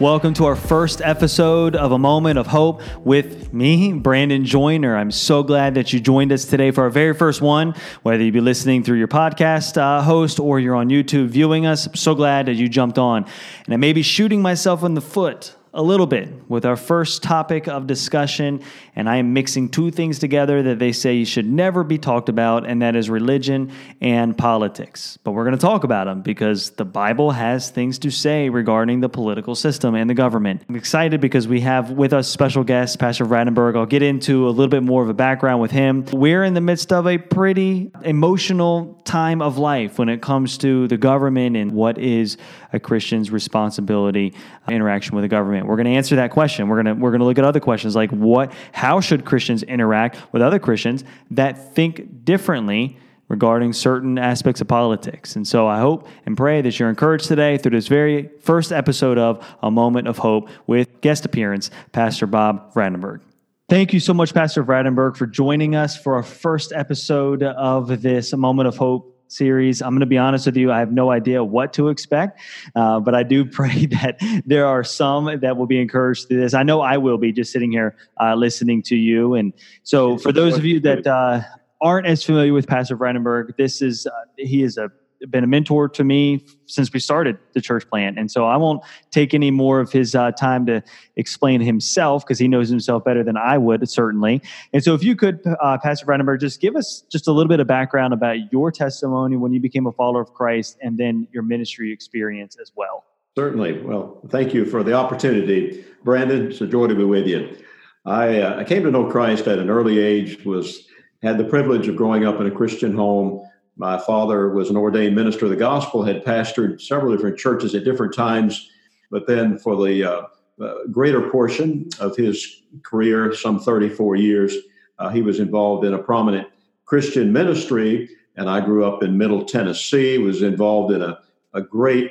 Welcome to our first episode of A Moment of Hope with me, Brandon Joyner. I'm so glad that you joined us today for our very first one, whether you be listening through your podcast uh, host or you're on YouTube viewing us. I'm so glad that you jumped on. And I may be shooting myself in the foot a little bit with our first topic of discussion, and I am mixing two things together that they say should never be talked about, and that is religion and politics. But we're going to talk about them because the Bible has things to say regarding the political system and the government. I'm excited because we have with us special guest, Pastor Vradenburgh. I'll get into a little bit more of a background with him. We're in the midst of a pretty emotional time of life when it comes to the government and what is a Christian's responsibility uh, interaction with the government. We're going to answer that question. We're going to we're going to look at other questions like what how should Christians interact with other Christians that think differently regarding certain aspects of politics. And so I hope and pray that you're encouraged today through this very first episode of A Moment of Hope with guest appearance Pastor Bob Vradenburgh. Thank you so much, Pastor Vradenburgh, for joining us for our first episode of this A Moment of Hope series. I'm going to be honest with you, I have no idea what to expect, uh, but I do pray that there are some that will be encouraged through this. I know I will be just sitting here uh, listening to you. And so, for those of you that uh, aren't as familiar with Pastor Vradenburgh, this is uh, he is a been a mentor to me since we started the church plant. And so I won't take any more of his uh, time to explain himself because he knows himself better than I would, certainly. And so if you could, uh, Pastor Vradenburgh, just give us just a little bit of background about your testimony when you became a follower of Christ and then your ministry experience as well. Certainly. Well, thank you for the opportunity. Brandon, it's a joy to be with you. I, uh, I came to know Christ at an early age, was had the privilege of growing up in a Christian home my father was an ordained minister of the gospel, had pastored several different churches at different times, but then for the uh, uh, greater portion of his career, some 34 years, uh, he was involved in a prominent Christian ministry. And I grew up in Middle Tennessee, was involved in a, a great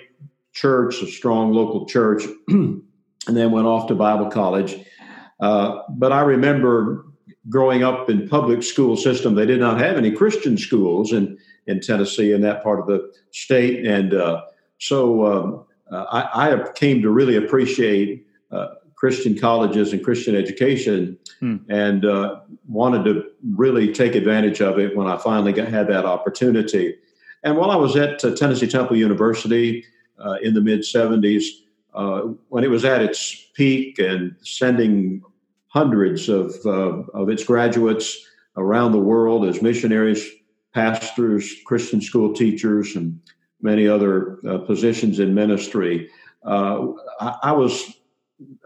church, a strong local church, and then went off to Bible college. Uh, but I remember growing up in public school system, they did not have any Christian schools, and in Tennessee in that part of the state. And uh, so um, uh, I, I, came to really appreciate uh, Christian colleges and Christian education hmm. and uh, wanted to really take advantage of it when I finally got, had that opportunity. And while I was at uh, Tennessee Temple University uh, in the mid 70s, when it was at its peak and sending hundreds of, of its graduates around the world as missionaries pastors, Christian school teachers, and many other uh, positions in ministry. Uh, I, I, was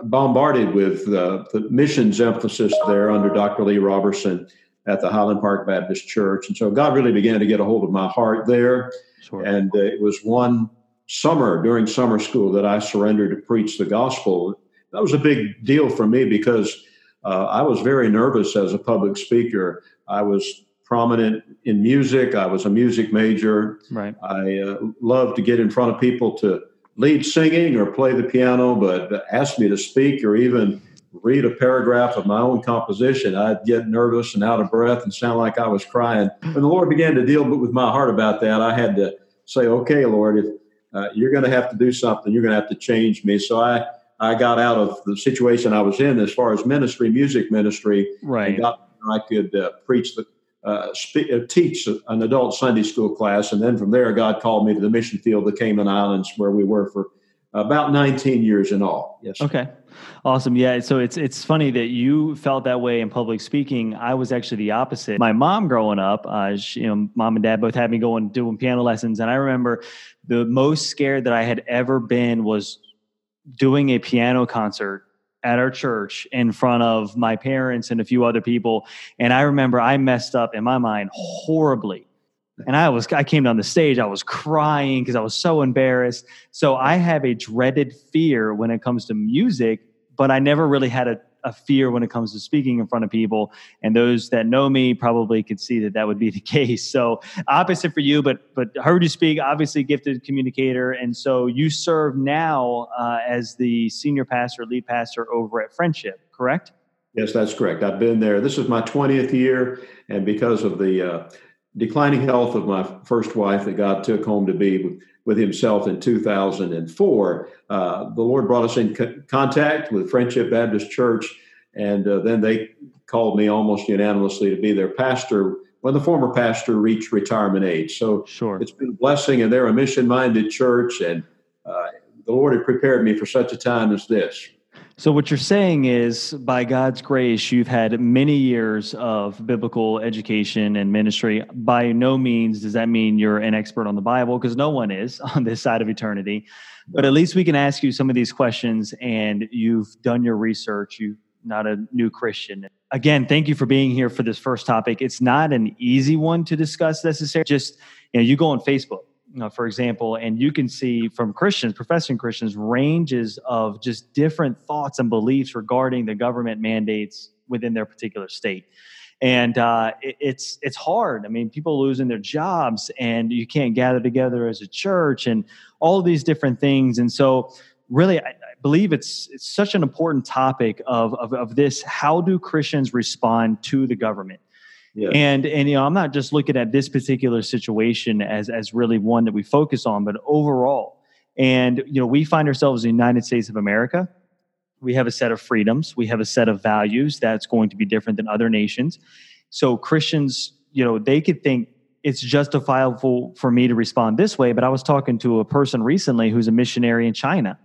bombarded with uh, the missions emphasis there under Dr. Lee Roberson at the Highland Park Baptist Church. And so God really began to get a hold of my heart there. Sure. And uh, it was one summer during summer school that I surrendered to preach the gospel. That was a big deal for me because uh, I was very nervous as a public speaker. I was prominent in music. I was a music major. Right. I uh, loved to get in front of people to lead singing or play the piano, but ask me to speak or even read a paragraph of my own composition, I'd get nervous and out of breath and sound like I was crying. When the Lord began to deal with my heart about that, I had to say, "Okay, Lord, if uh, you're going to have to do something, you're going to have to change me." So I I got out of the situation I was in as far as ministry, music ministry, right? And got I could uh, preach the uh, spe- uh, teach an adult Sunday school class. And then from there, God called me to the mission field, the Cayman Islands, where we were for about 19 years in all. Yes. Okay. Awesome. Yeah. So it's it's funny that you felt that way in public speaking. I was actually the opposite. My mom growing up, uh, she, you know, mom and dad both had me going doing piano lessons, and I remember the most scared that I had ever been was doing a piano concert at our church in front of my parents and a few other people. And I remember I messed up in my mind horribly. And I was, I came down the stage, I was crying because I was so embarrassed. So I have a dreaded fear when it comes to music, but I never really had a a fear when it comes to speaking in front of people. And those that know me probably could see that that would be the case. So opposite for you, but but heard you speak, obviously gifted communicator, and so you serve now uh, as the senior pastor, lead pastor over at Friendship, correct? Yes, that's correct. I've been there. This is my 20th year, and because of the uh, declining health of my first wife that God took home to be with, Himself in 2004, uh, the Lord brought us in co- contact with Friendship Baptist Church, and uh, then they called me almost unanimously to be their pastor when the former pastor reached retirement age. So sure. it's been a blessing, and they're a mission minded church, and uh, the Lord had prepared me for such a time as this. So, what you're saying is, by God's grace, you've had many years of biblical education and ministry. By no means does that mean you're an expert on the Bible, because no one is on this side of eternity. But at least we can ask you some of these questions, and you've done your research. You're not a new Christian. Again, thank you for being here for this first topic. It's not an easy one to discuss necessarily. Just, you know, you go on Facebook uh, for example, and you can see from Christians, professing Christians, ranges of just different thoughts and beliefs regarding the government mandates within their particular state. And uh, it, it's it's hard. I mean, people losing their jobs, and you can't gather together as a church, and all these different things. And so, really, I, I believe it's it's such an important topic of, of of this. How do Christians respond to the government? Yeah. And and you know, I'm not just looking at this particular situation as as really one that we focus on, but overall. And you know, we find ourselves in the United States of America. We have a set of freedoms. We have a set of values that's going to be different than other nations. So Christians, you know, they could think it's justifiable for me to respond this way. But I was talking to a person recently who's a missionary in China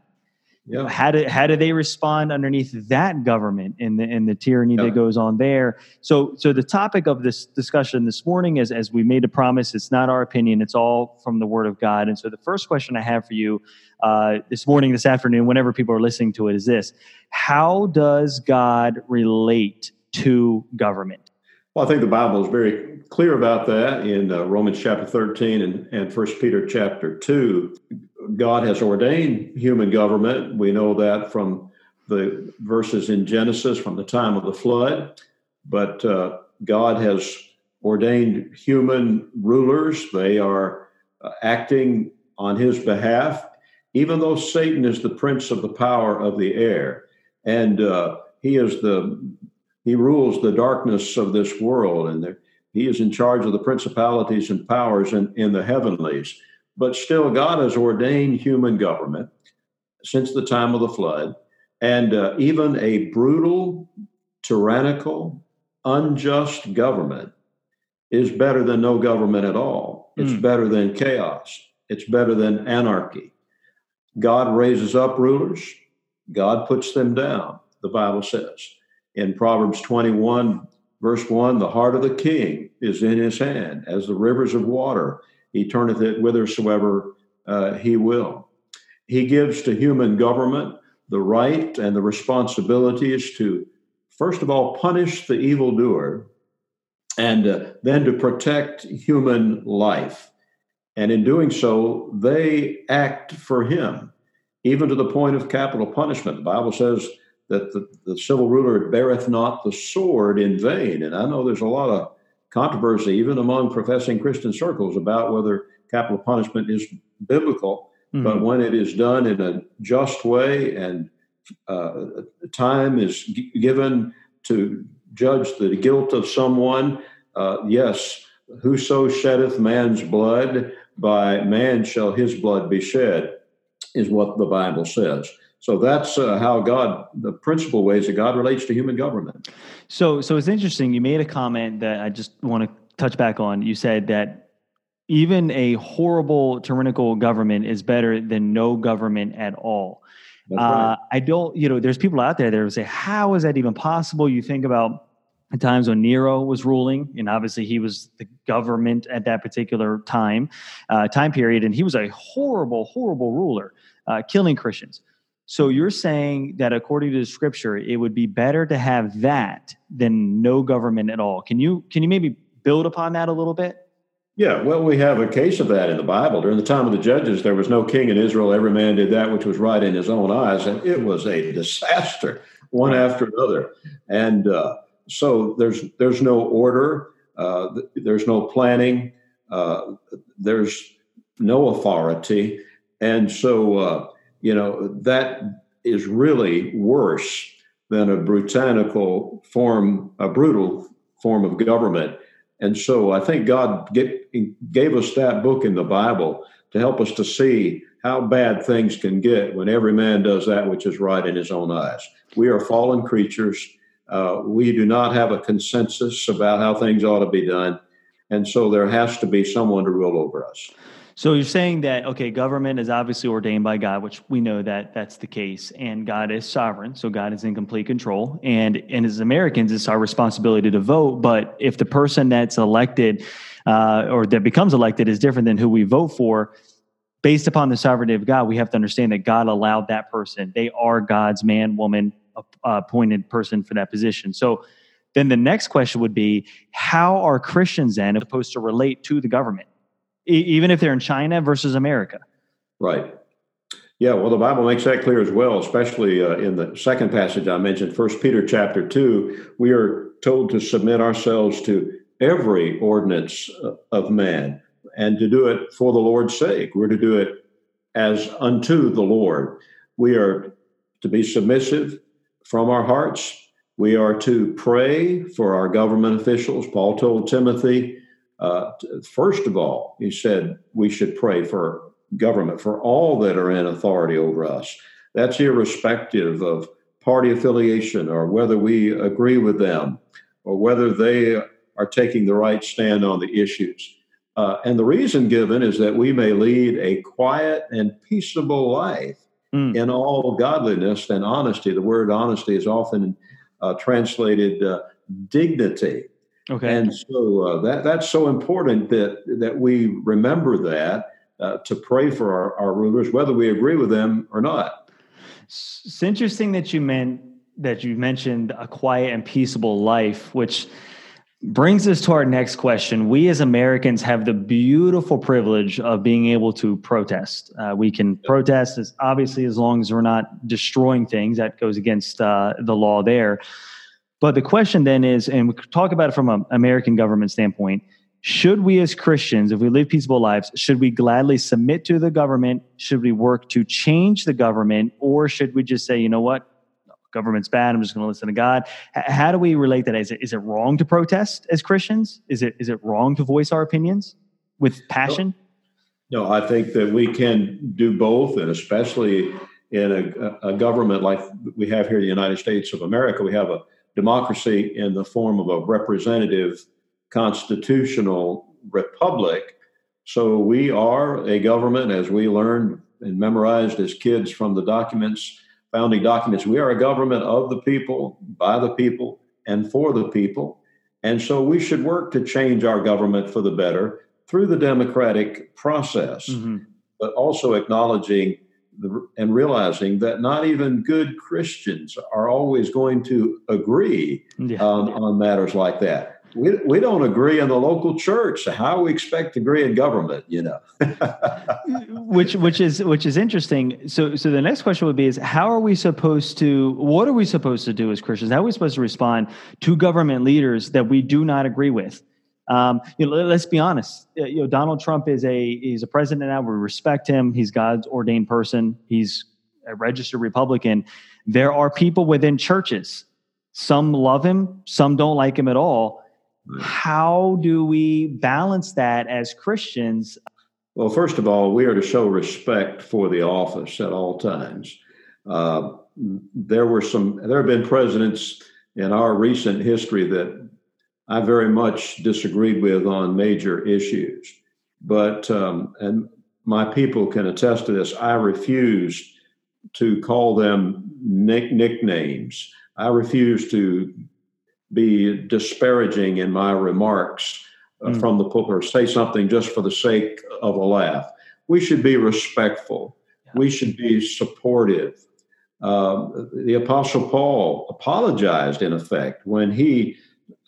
yeah. How do how do they respond underneath that government and the and the tyranny yeah. that goes on there? So so the topic of this discussion this morning is as we made a promise, it's not our opinion, it's all from the Word of God. And so the first question I have for you uh, this morning, this afternoon, whenever people are listening to it, is this: How does God relate to government? Well, I think the Bible is very clear about that in uh, Romans chapter 13 and, and 1 Peter chapter 2. God has ordained human government. We know that from the verses in Genesis from the time of the flood. But uh, God has ordained human rulers. They are uh, acting on his behalf, even though Satan is the prince of the power of the air. And uh, he is the he rules the darkness of this world, and he is in charge of the principalities and powers in, in the heavenlies. But still, God has ordained human government since the time of the flood, and uh, even a brutal, tyrannical, unjust government is better than no government at all. It's mm. better than chaos. It's better than anarchy. God raises up rulers, God puts them down, the Bible says. In Proverbs 21, verse 1, the heart of the king is in his hand, as the rivers of water he turneth it whithersoever uh, he will. He gives to human government the right and the responsibilities to, first of all, punish the evildoer and uh, then to protect human life. And in doing so, they act for him, even to the point of capital punishment. The Bible says that the, the civil ruler beareth not the sword in vain. And I know there's a lot of controversy, even among professing Christian circles, about whether capital punishment is biblical. Mm-hmm. But when it is done in a just way and uh, time is g- given to judge the guilt of someone, uh, yes, whoso sheddeth man's blood, by man shall his blood be shed, is what the Bible says. So that's uh, how God, the principal ways that God relates to human government. So, so it's interesting. You made a comment that I just want to touch back on. You said that even a horrible tyrannical government is better than no government at all. Right. Uh, I don't, you know, there's people out there that would say, how is that even possible? You think about the times when Nero was ruling, and obviously he was the government at that particular time, uh, time period, and he was a horrible, horrible ruler, uh, killing Christians. So you're saying that according to the scripture, it would be better to have that than no government at all. Can you can you maybe build upon that a little bit? Yeah, well, we have a case of that in the Bible. During the time of the judges, there was no king in Israel. Every man did that which was right in his own eyes, and it was a disaster, one after another. And uh, so there's there's no order, uh, there's no planning, uh, there's no authority, and so uh, you know, that is really worse than a brutanical form, a brutal form of government. And so I think God get, gave us that book in the Bible to help us to see how bad things can get when every man does that which is right in his own eyes. We are fallen creatures. Uh, we do not have a consensus about how things ought to be done. And so there has to be someone to rule over us. So you're saying that okay, government is obviously ordained by God, which we know that that's the case, and God is sovereign, so God is in complete control. And and as Americans, it's our responsibility to vote. But if the person that's elected uh, or that becomes elected is different than who we vote for, based upon the sovereignty of God, we have to understand that God allowed that person. They are God's man, woman, uh, appointed person for that position. So then the next question would be how are Christians then supposed to relate to the government? Even if they're in China versus America. Right. Yeah, well, the Bible makes that clear as well, especially uh, in the second passage I mentioned, First Peter chapter two. We are told to submit ourselves to every ordinance uh, of man and to do it for the Lord's sake. We're to do it as unto the Lord. We are to be submissive from our hearts. We are to pray for our government officials. Paul told Timothy, uh, first of all, he said we should pray for government, for all that are in authority over us. That's irrespective of party affiliation or whether we agree with them or whether they are taking the right stand on the issues. Uh, and the reason given is that we may lead a quiet and peaceable life mm. in all godliness and honesty. The word honesty is often uh, translated uh, dignity. Okay. And so uh, that that's so important that that we remember that uh, to pray for our, our rulers, whether we agree with them or not. It's interesting that you meant that you mentioned a quiet and peaceable life, which brings us to our next question. We as Americans have the beautiful privilege of being able to protest. Uh, we can protest as obviously as long as we're not destroying things that goes against uh, the law there. But the question then is, and we talk about it from an American government standpoint, should we as Christians, if we live peaceable lives, should we gladly submit to the government? Should we work to change the government? Or should we just say, you know what? Government's bad. I'm just going to listen to God. H- how do we relate that? Is it, is it wrong to protest as Christians? Is it, is it wrong to voice our opinions with passion? No, I think that we can do both, and especially in a, a government like we have here in the United States of America, we have a democracy in the form of a representative constitutional republic. So we are a government, as we learned and memorized as kids from the documents, founding documents. We are a government of the people, by the people, and for the people. And so we should work to change our government for the better through the democratic process, mm-hmm. but also acknowledging the, and realizing that not even good Christians are always going to agree yeah. um, on matters like that. We, we don't agree in the local church. So how we expect to agree in government, you know? which which is which is interesting. So so the next question would be is how are we supposed to what are we supposed to do as Christians? How are we supposed to respond to government leaders that we do not agree with? Um, you know, let's be honest. Uh, you know, Donald Trump is a he's a president now. We respect him. He's God's ordained person. He's a registered Republican. There are people within churches. Some love him. Some don't like him at all. How do we balance that as Christians? Well, first of all, we are to show respect for the office at all times. Uh, there were some. There have been presidents in our recent history that I very much disagreed with on major issues. But, um, and my people can attest to this, I refuse to call them nick- nicknames. I refuse to be disparaging in my remarks uh, mm. from the pulpit or say something just for the sake of a laugh. We should be respectful. Yeah. We should be supportive. Uh, the Apostle Paul apologized, in effect, when he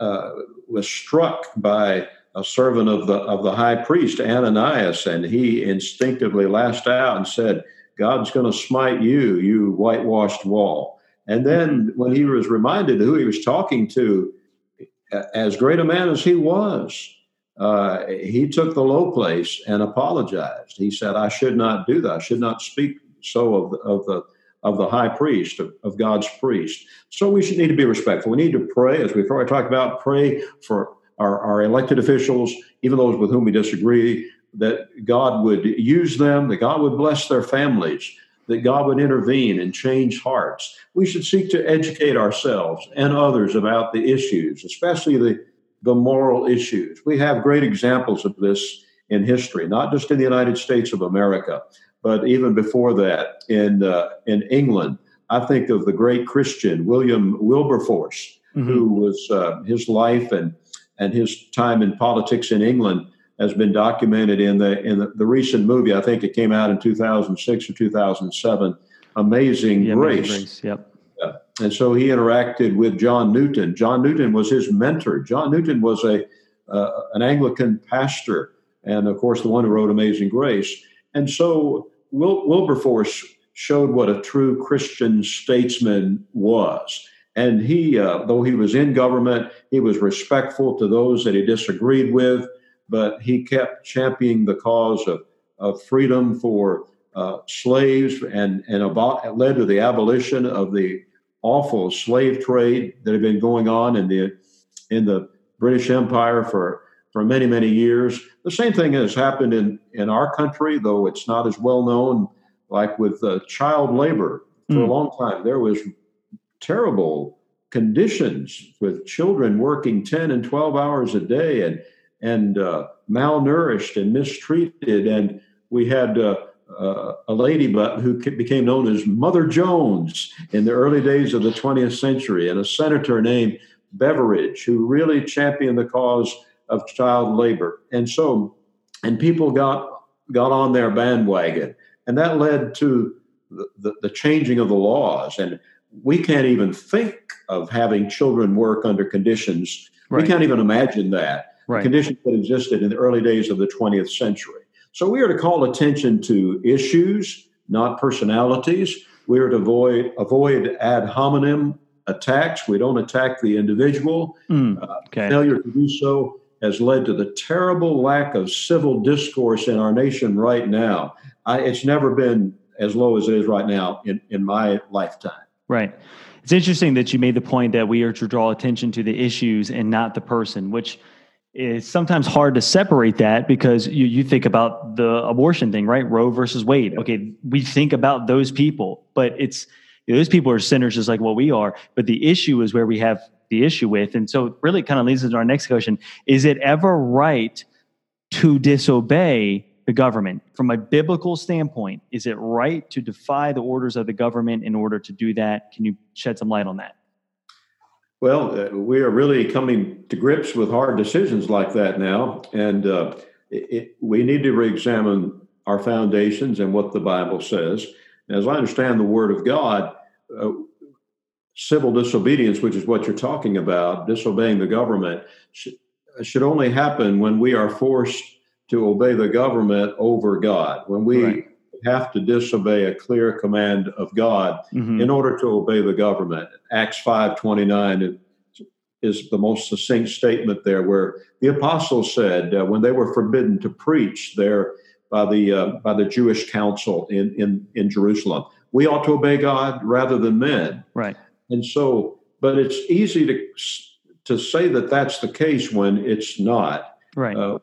uh, was struck by a servant of the of the high priest Ananias, and he instinctively lashed out and said, "God's going to smite you, you whitewashed wall." And then, when he was reminded who he was talking to, as great a man as he was, uh, he took the low place and apologized. He said, "I should not do that. I should not speak so of the, of the of the high priest, of, of, God's priest. So we should need to be respectful. We need to pray, as we've already talked about, pray for our, our elected officials, even those with whom we disagree, that God would use them, that God would bless their families, that God would intervene and change hearts. We should seek to educate ourselves and others about the issues, especially the, the moral issues. We have great examples of this in history, not just in the United States of America, but even before that in, uh, in England. I think of the great Christian William Wilberforce, mm-hmm. who was uh, his life and, and his time in politics in England has been documented in the in the, the, recent movie. I think it came out in 2006 or 2007. Amazing yeah, Grace. Grace. Yep. Yeah. And so he interacted with John Newton. John Newton was his mentor. John Newton was a uh, an Anglican pastor, and of course the one who wrote Amazing Grace. And so Wil- Wilberforce showed what a true Christian statesman was. And he, uh, though he was in government, he was respectful to those that he disagreed with but he kept championing the cause of, of freedom for uh, slaves and, and about, led to the abolition of the awful slave trade that had been going on in the, in the British Empire for, for many, many years. The same thing has happened in, in our country, though it's not as well known, like with uh, child labor. For mm. a long time, there was terrible conditions with children working 10 and 12 hours a day and and uh, malnourished and mistreated. And we had uh, uh, a lady but who became known as Mother Jones in the early days of the 20th century, and a senator named Beveridge who really championed the cause of child labor. And so, and people got got on their bandwagon, and that led to the, the, the changing of the laws. And we can't even think of having children work under conditions. Right. We can't even imagine that right. conditions that existed in the early days of the 20th century. So we are to call attention to issues, not personalities. We are to avoid avoid ad hominem attacks. We don't attack the individual. Mm, okay. uh, failure to do so has led to the terrible lack of civil discourse in our nation right now. I, it's never been as low as it is right now in, in my lifetime. Right. It's interesting that you made the point that we are to draw attention to the issues and not the person, which is sometimes hard to separate that because you, you think about the abortion thing, right? Roe versus Wade. Okay, we think about those people, but it's those people are sinners just like what we are. But the issue is where we have the issue with. And so really kind of leads us to our next question. Is it ever right to disobey the government? From a biblical standpoint, is it right to defy the orders of the government in order to do that? Can you shed some light on that? Well, uh, we are really coming to grips with hard decisions like that now, and uh, it, we need to re-examine our foundations and what the Bible says. As I understand the Word of God, uh, civil disobedience, which is what you're talking about, disobeying the government, sh- should only happen when we are forced to obey the government over God. When we right have to disobey a clear command of God mm-hmm. in order to obey the government. Acts 5:29 is the most succinct statement there where the apostles said uh, when they were forbidden to preach there by the uh, by the Jewish council in, in in Jerusalem, we ought to obey God rather than men. Right. And so, but it's easy to to say that that's the case when it's not. Right. Uh,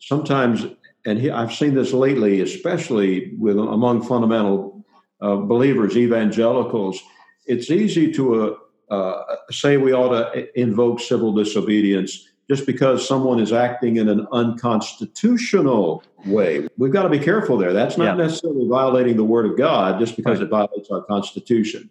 sometimes and he, I've seen this lately, especially with among fundamental uh, believers, evangelicals. It's easy to uh, uh, say we ought to invoke civil disobedience just because someone is acting in an unconstitutional way. We've got to be careful there. That's not yeah. necessarily violating the Word of God just because right. it violates our Constitution.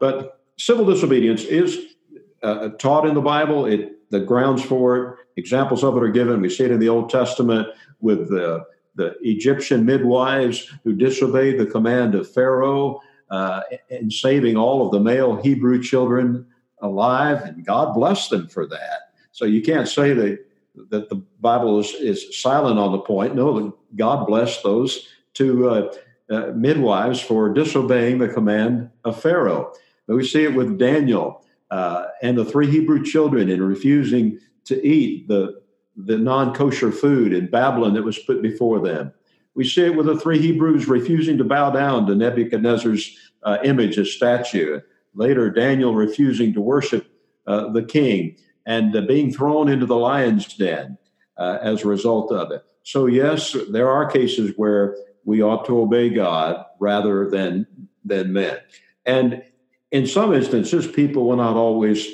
But civil disobedience is uh, taught in the Bible. It the grounds for it, examples of it are given. We see it in the Old Testament with the, the Egyptian midwives who disobeyed the command of Pharaoh uh, in saving all of the male Hebrew children alive, and God blessed them for that. So you can't say that that the Bible is, is silent on the point. No, God blessed those two uh, uh, midwives for disobeying the command of Pharaoh. But we see it with Daniel uh, and the three Hebrew children in refusing to eat the the non kosher food in Babylon that was put before them. We see it with the three Hebrews refusing to bow down to Nebuchadnezzar's uh, image, a statue. Later, Daniel refusing to worship uh, the king. and uh, being thrown into the lion's den uh, as a result of it. So, yes, there are cases where we ought to obey God rather than, than men. And in some instances, people will not always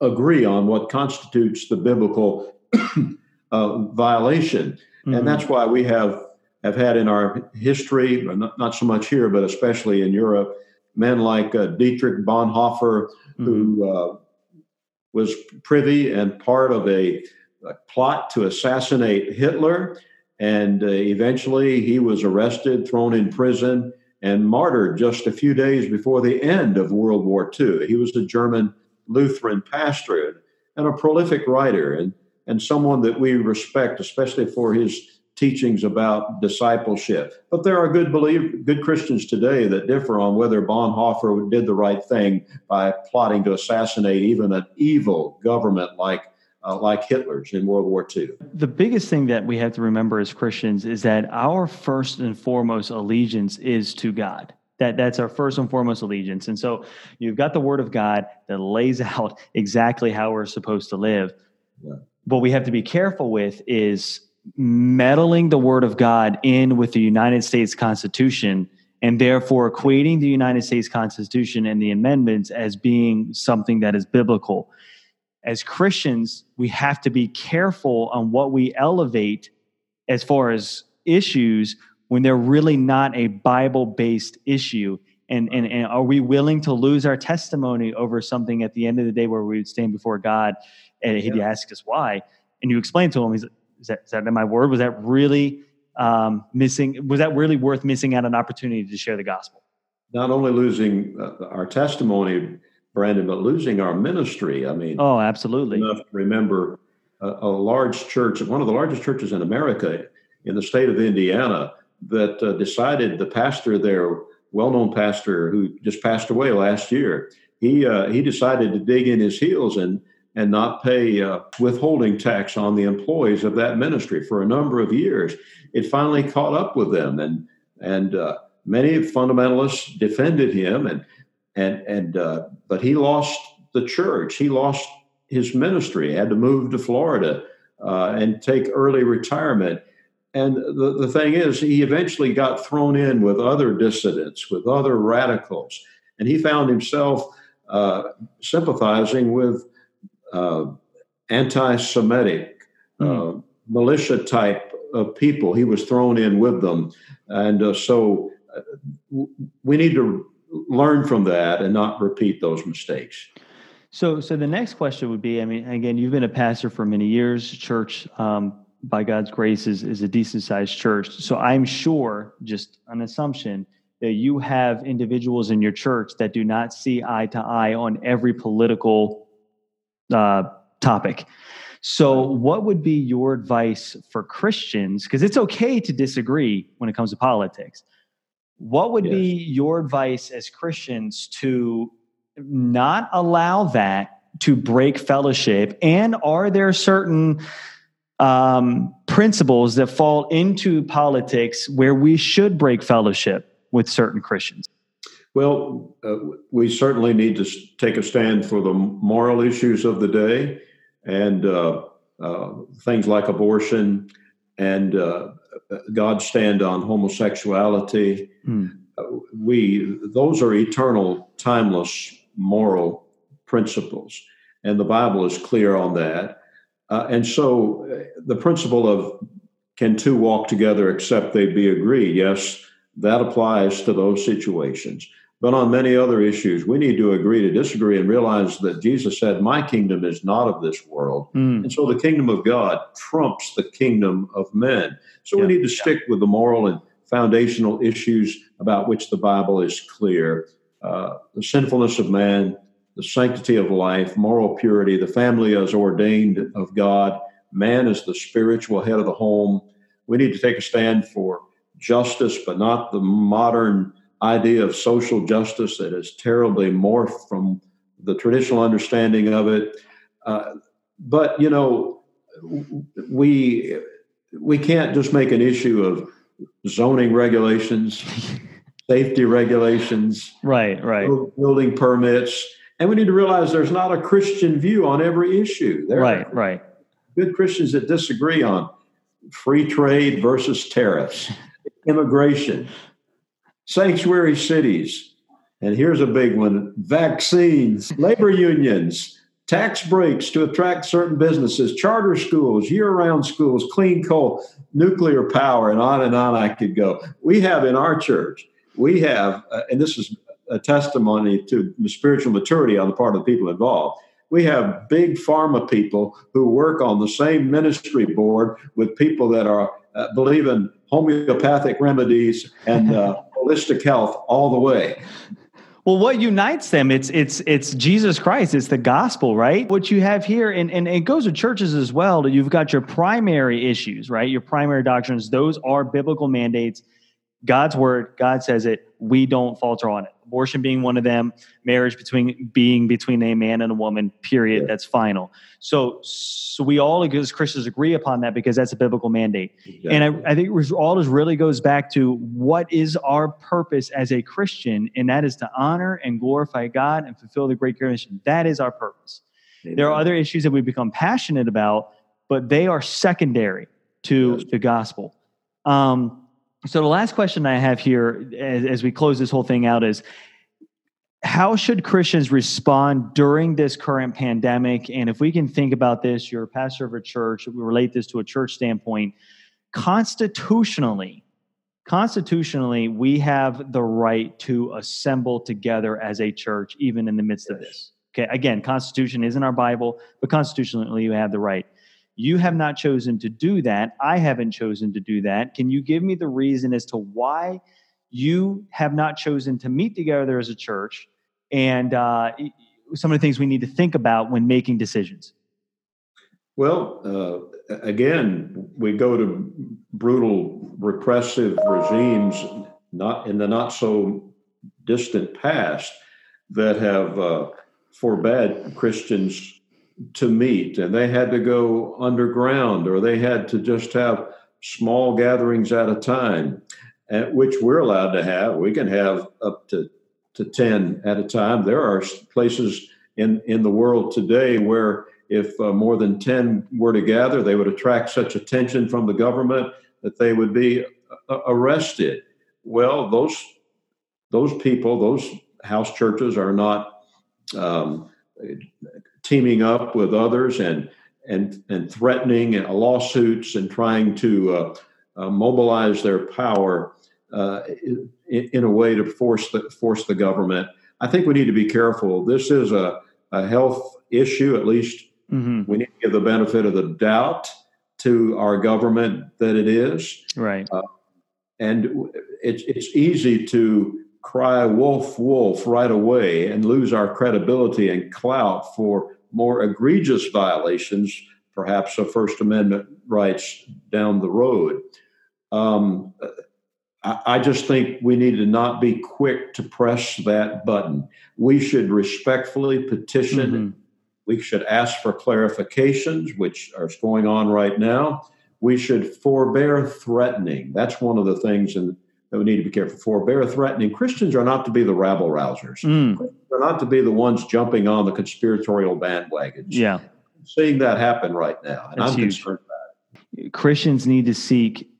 agree on what constitutes the biblical uh, violation. Mm-hmm. And that's why we have, have had in our history, not, not so much here, but especially in Europe, men like uh, Dietrich Bonhoeffer, mm-hmm. who uh, was privy and part of a, a plot to assassinate Hitler. And uh, eventually he was arrested, thrown in prison, and martyred just a few days before the end of World War II. He was a German Lutheran pastor and a prolific writer and, and someone that we respect, especially for his teachings about discipleship. But there are good believe, good Christians today that differ on whether Bonhoeffer did the right thing by plotting to assassinate even an evil government like uh, like Hitler's in World War II. The biggest thing that we have to remember as Christians is that our first and foremost allegiance is to God. That, that's our first and foremost allegiance. And so you've got the Word of God that lays out exactly how we're supposed to live. Yeah. What we have to be careful with is meddling the Word of God in with the United States Constitution and therefore equating the United States Constitution and the amendments as being something that is biblical as Christians, we have to be careful on what we elevate as far as issues when they're really not a Bible based issue. And, and, and are we willing to lose our testimony over something at the end of the day where we would stand before God and he'd yeah. ask us why? And you explain to him, he's, is that, is that my word? Was that really um, missing? Was that really worth missing out an opportunity to share the gospel? Not only losing uh, our testimony, Brandon, but losing our ministry. I mean, oh, absolutely. Enough to remember a, a, large church, one of the largest churches in America, in the state of Indiana, that uh, decided the pastor there, well-known pastor who just passed away last year, he uh, he decided to dig in his heels and and not pay uh, withholding tax on the employees of that ministry for a number of years. It finally caught up with them, and and uh, many fundamentalists defended him and and and uh, but he lost the church. He lost his ministry. He had to move to Florida uh, and take early retirement. And the, the thing is, he eventually got thrown in with other dissidents, with other radicals, and he found himself uh, sympathizing with uh, anti-Semitic, mm. militia type of people. He was thrown in with them, and uh, so we need to learn from that and not repeat those mistakes. So, so the next question would be: I mean, again, you've been a pastor for many years. Church, um, by God's grace, is is a decent sized church. So, I'm sure, just an assumption, that you have individuals in your church that do not see eye to eye on every political uh, topic. So, what would be your advice for Christians? Because it's okay to disagree when it comes to politics. What would be your advice as Christians to not allow that to break fellowship? And are there certain um, principles that fall into politics where we should break fellowship with certain Christians? Well, uh, we certainly need to take a stand for the moral issues of the day and uh, uh, things like abortion and uh, God's stand on homosexuality. Mm. We those are eternal, timeless moral principles, and the Bible is clear on that. Uh, and so, uh, the principle of can two walk together except they be agreed? Yes, that applies to those situations. But on many other issues, we need to agree to disagree and realize that Jesus said, My kingdom is not of this world. Mm. And so the kingdom of God trumps the kingdom of men. So yeah. we need to stick with the moral and foundational issues about which the Bible is clear uh, the sinfulness of man, the sanctity of life, moral purity, the family as ordained of God, man is the spiritual head of the home. We need to take a stand for justice, but not the modern idea of social justice that is terribly morphed from the traditional understanding of it. Uh, but you know, we we can't just make an issue of zoning regulations, safety regulations, right, right, building permits, And we need to realize there's not a Christian view on every issue. There right, right. Good Christians that disagree on free trade versus tariffs, immigration, sanctuary cities, and here's a big one vaccines, labor unions, tax breaks to attract certain businesses, charter schools, year round schools, clean coal, nuclear power, and on and on I could go. We have in our church, we have, uh, and this is a testimony to the spiritual maturity on the part of the people involved. We have big pharma people who work on the same ministry board with people that are uh, believe in homeopathic remedies and uh, holistic health all the way. Well, what unites them? It's it's it's Jesus Christ. It's the gospel, right? What you have here, and, and it goes to churches as well. You've got your primary issues, right? Your primary doctrines. Those are biblical mandates. God's word. God says it. We don't falter on it abortion being one of them, marriage between being between a man and a woman, period. Yeah. That's final. So, so we all as Christians agree upon that because that's a biblical mandate. Exactly. And I, I think all this really goes back to what is our purpose as a Christian, and that is to honor and glorify God and fulfill the great commission. That is our purpose. Amen. There are other issues that we become passionate about, but they are secondary to the gospel. Um, so the last question I have here, as, as we close this whole thing out, is how should Christians respond during this current pandemic? And if we can think about this, you're a pastor of a church, we relate this to a church standpoint. Constitutionally, constitutionally, we have the right to assemble together as a church, even in the midst of this. Okay, again, Constitution isn't our Bible, but constitutionally, you have the right. You have not chosen to do that. I haven't chosen to do that. Can you give me the reason as to why you have not chosen to meet together as a church and uh, some of the things we need to think about when making decisions? Well, uh, again, we go to brutal repressive regimes not in the not so distant past that have uh, forbade Christians to meet and they had to go underground or they had to just have small gatherings at a time at which we're allowed to have. We can have up to, to 10 at a time. There are places in, in the world today where if uh, more than 10 were to gather they would attract such attention from the government that they would be uh, arrested. Well those those people those house churches are not um, teaming up with others and and and threatening lawsuits and trying to uh, uh, mobilize their power uh, in, in, a way to force the force the government. I think we need to be careful. This is a, a health issue. At least mm-hmm. we need to give the benefit of the doubt to our government that it is. Right. Uh, and it's it's easy to cry wolf wolf right away and lose our credibility and clout for more egregious violations, perhaps of First Amendment rights down the road. Um, I, I just think we need to not be quick to press that button. We should respectfully petition. Mm-hmm. We should ask for clarifications, which are going on right now. We should forbear threatening. That's one of the things in that we need to be careful for. Bear threatening. Christians are not to be the rabble rousers. Mm. They're not to be the ones jumping on the conspiratorial bandwagons. Yeah. I'm seeing that happen right now. And That's I'm huge. concerned about it. Christians need to seek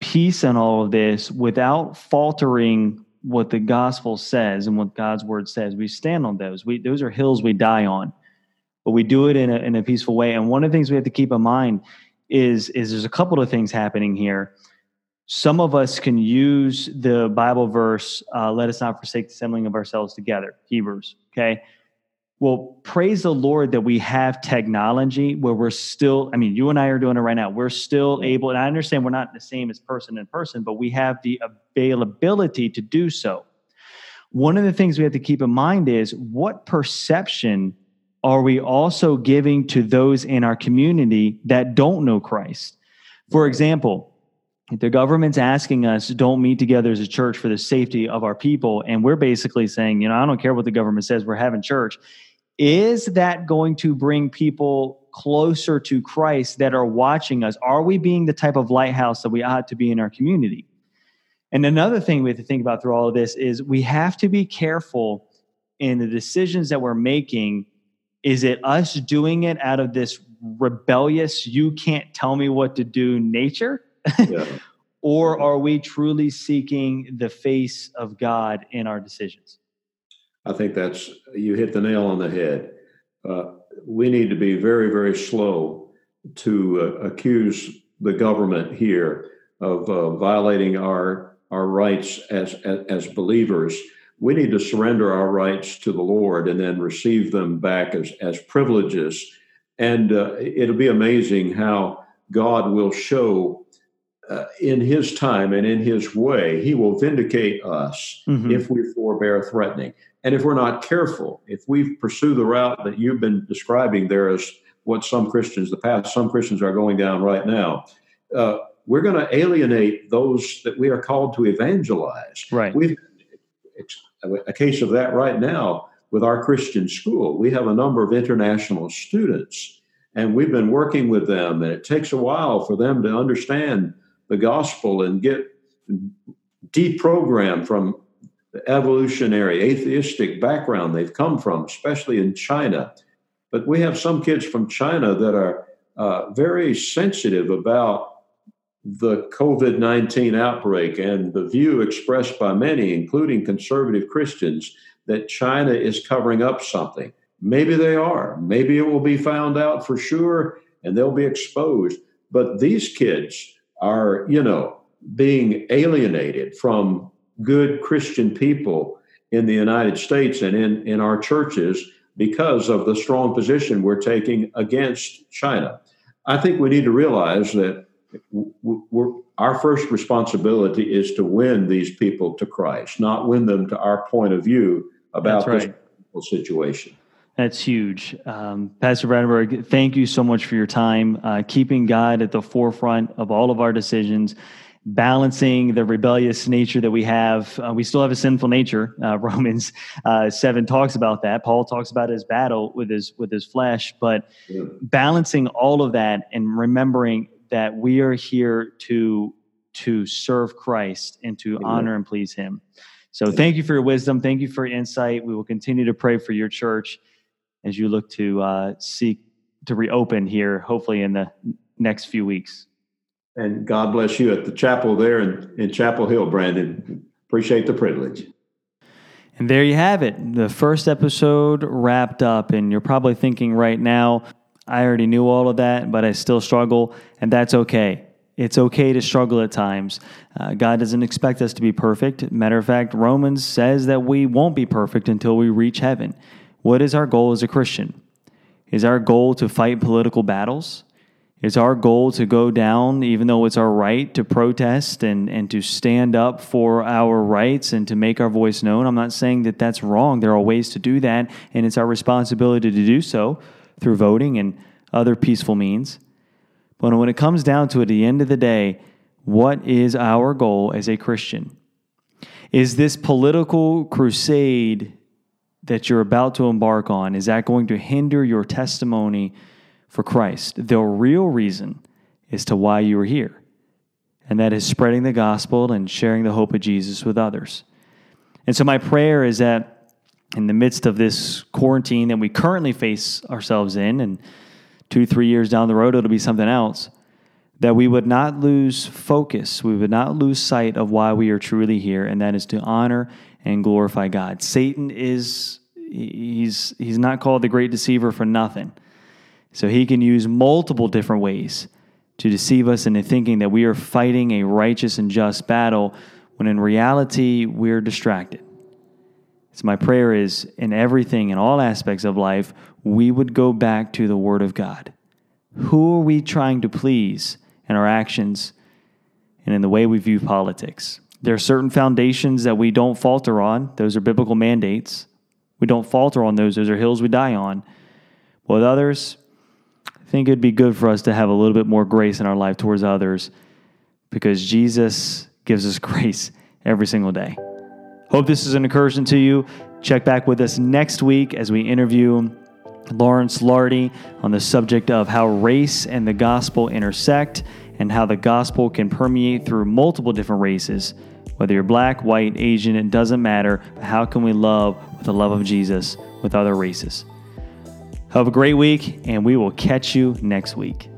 peace in all of this without faltering what the gospel says and what God's word says. We stand on those. We those are hills we die on. But we do it in a in a peaceful way. And one of the things we have to keep in mind is is there's a couple of things happening here some of us can use the Bible verse, uh, let us not forsake the assembling of ourselves together, Hebrews, okay? Well, praise the Lord that we have technology where we're still, I mean, you and I are doing it right now. We're still able, and I understand we're not the same as person in person, but we have the availability to do so. One of the things we have to keep in mind is what perception are we also giving to those in our community that don't know Christ? For example, the government's asking us don't meet together as a church for the safety of our people and we're basically saying you know i don't care what the government says we're having church is that going to bring people closer to christ that are watching us? Are we being the type of lighthouse that we ought to be in our community? And another thing we have to think about through all of this is we have to be careful in the decisions that we're making, is it us doing it out of this rebellious, you can't tell me what to do nature? Yeah. or are we truly seeking the face of God in our decisions? I think that's, you hit the nail on the head. Uh, we need to be very, very slow to uh, accuse the government here of uh, violating our our rights as, as, as believers. We need to surrender our rights to the Lord and then receive them back as as privileges. And uh, it'll be amazing how God will show uh, in His time and in His way. He will vindicate us mm-hmm. if we forbear threatening. And if we're not careful, if we pursue the route that you've been describing there as what some Christians, the path some Christians are going down right now, uh, we're going to alienate those that we are called to evangelize. Right. We've a case of that right now with our Christian school. We have a number of international students, and we've been working with them, and it takes a while for them to understand the gospel and get deprogrammed from the evolutionary atheistic background they've come from, especially in China. But we have some kids from China that are uh, very sensitive about the COVID 19 outbreak and the view expressed by many, including conservative Christians, that China is covering up something. Maybe they are. Maybe it will be found out for sure and they'll be exposed. But these kids are, you know, being alienated from good Christian people in the United States and in, in our churches because of the strong position we're taking against China. I think we need to realize that our first responsibility is to win these people to Christ, not win them to our point of view about right. this situation. That's huge. Um, Pastor Vradenburgh, thank you so much for your time, uh, keeping God at the forefront of all of our decisions balancing the rebellious nature that we have. Uh, we still have a sinful nature. Uh, Romans uh, seven talks about that. Paul talks about his battle with his with his flesh, but yeah. balancing all of that and remembering that we are here to to serve Christ and to Amen. honor and please Him. So thank you for your wisdom. Thank you for your insight. We will continue to pray for your church as you look to uh, seek to reopen here, hopefully in the next few weeks. And God bless you at the chapel there in, in Chapel Hill, Brandon. Appreciate the privilege. And there you have it. The first episode wrapped up. And you're probably thinking right now, I already knew all of that, but I still struggle. And that's okay. It's okay to struggle at times. Uh, God doesn't expect us to be perfect. Matter of fact, Romans says that we won't be perfect until we reach heaven. What is our goal as a Christian? Is our goal to fight political battles? It's our goal to go down, even though it's our right to protest and, and to stand up for our rights and to make our voice known. I'm not saying that that's wrong. There are ways to do that, and it's our responsibility to do so through voting and other peaceful means. But when it comes down to it, at the end of the day, what is our goal as a Christian? Is this political crusade that you're about to embark on, is that going to hinder your testimony? for Christ. The real reason is to why you are here, and that is spreading the gospel and sharing the hope of Jesus with others. And so, my prayer is that in the midst of this quarantine that we currently face ourselves in, and two, three years down the road, it'll be something else, that we would not lose focus, we would not lose sight of why we are truly here, and that is to honor and glorify God. Satan is. He's, he's not called the great deceiver for nothing. So he can use multiple different ways to deceive us into thinking that we are fighting a righteous and just battle when in reality we're distracted. So my prayer is in everything, in all aspects of life, we would go back to the Word of God. Who are we trying to please in our actions and in the way we view politics? There are certain foundations that we don't falter on. Those are biblical mandates. We don't falter on those. Those are hills we die on. But With others, I think it'd be good for us to have a little bit more grace in our life towards others because Jesus gives us grace every single day. Hope this is an encouragement to you. Check back with us next week as we interview Lawrence Lardy on the subject of how race and the gospel intersect and how the gospel can permeate through multiple different races Whether you're black, white, Asian, it doesn't matter. How can we love with the love of Jesus with other races? Have a great week, and we will catch you next week.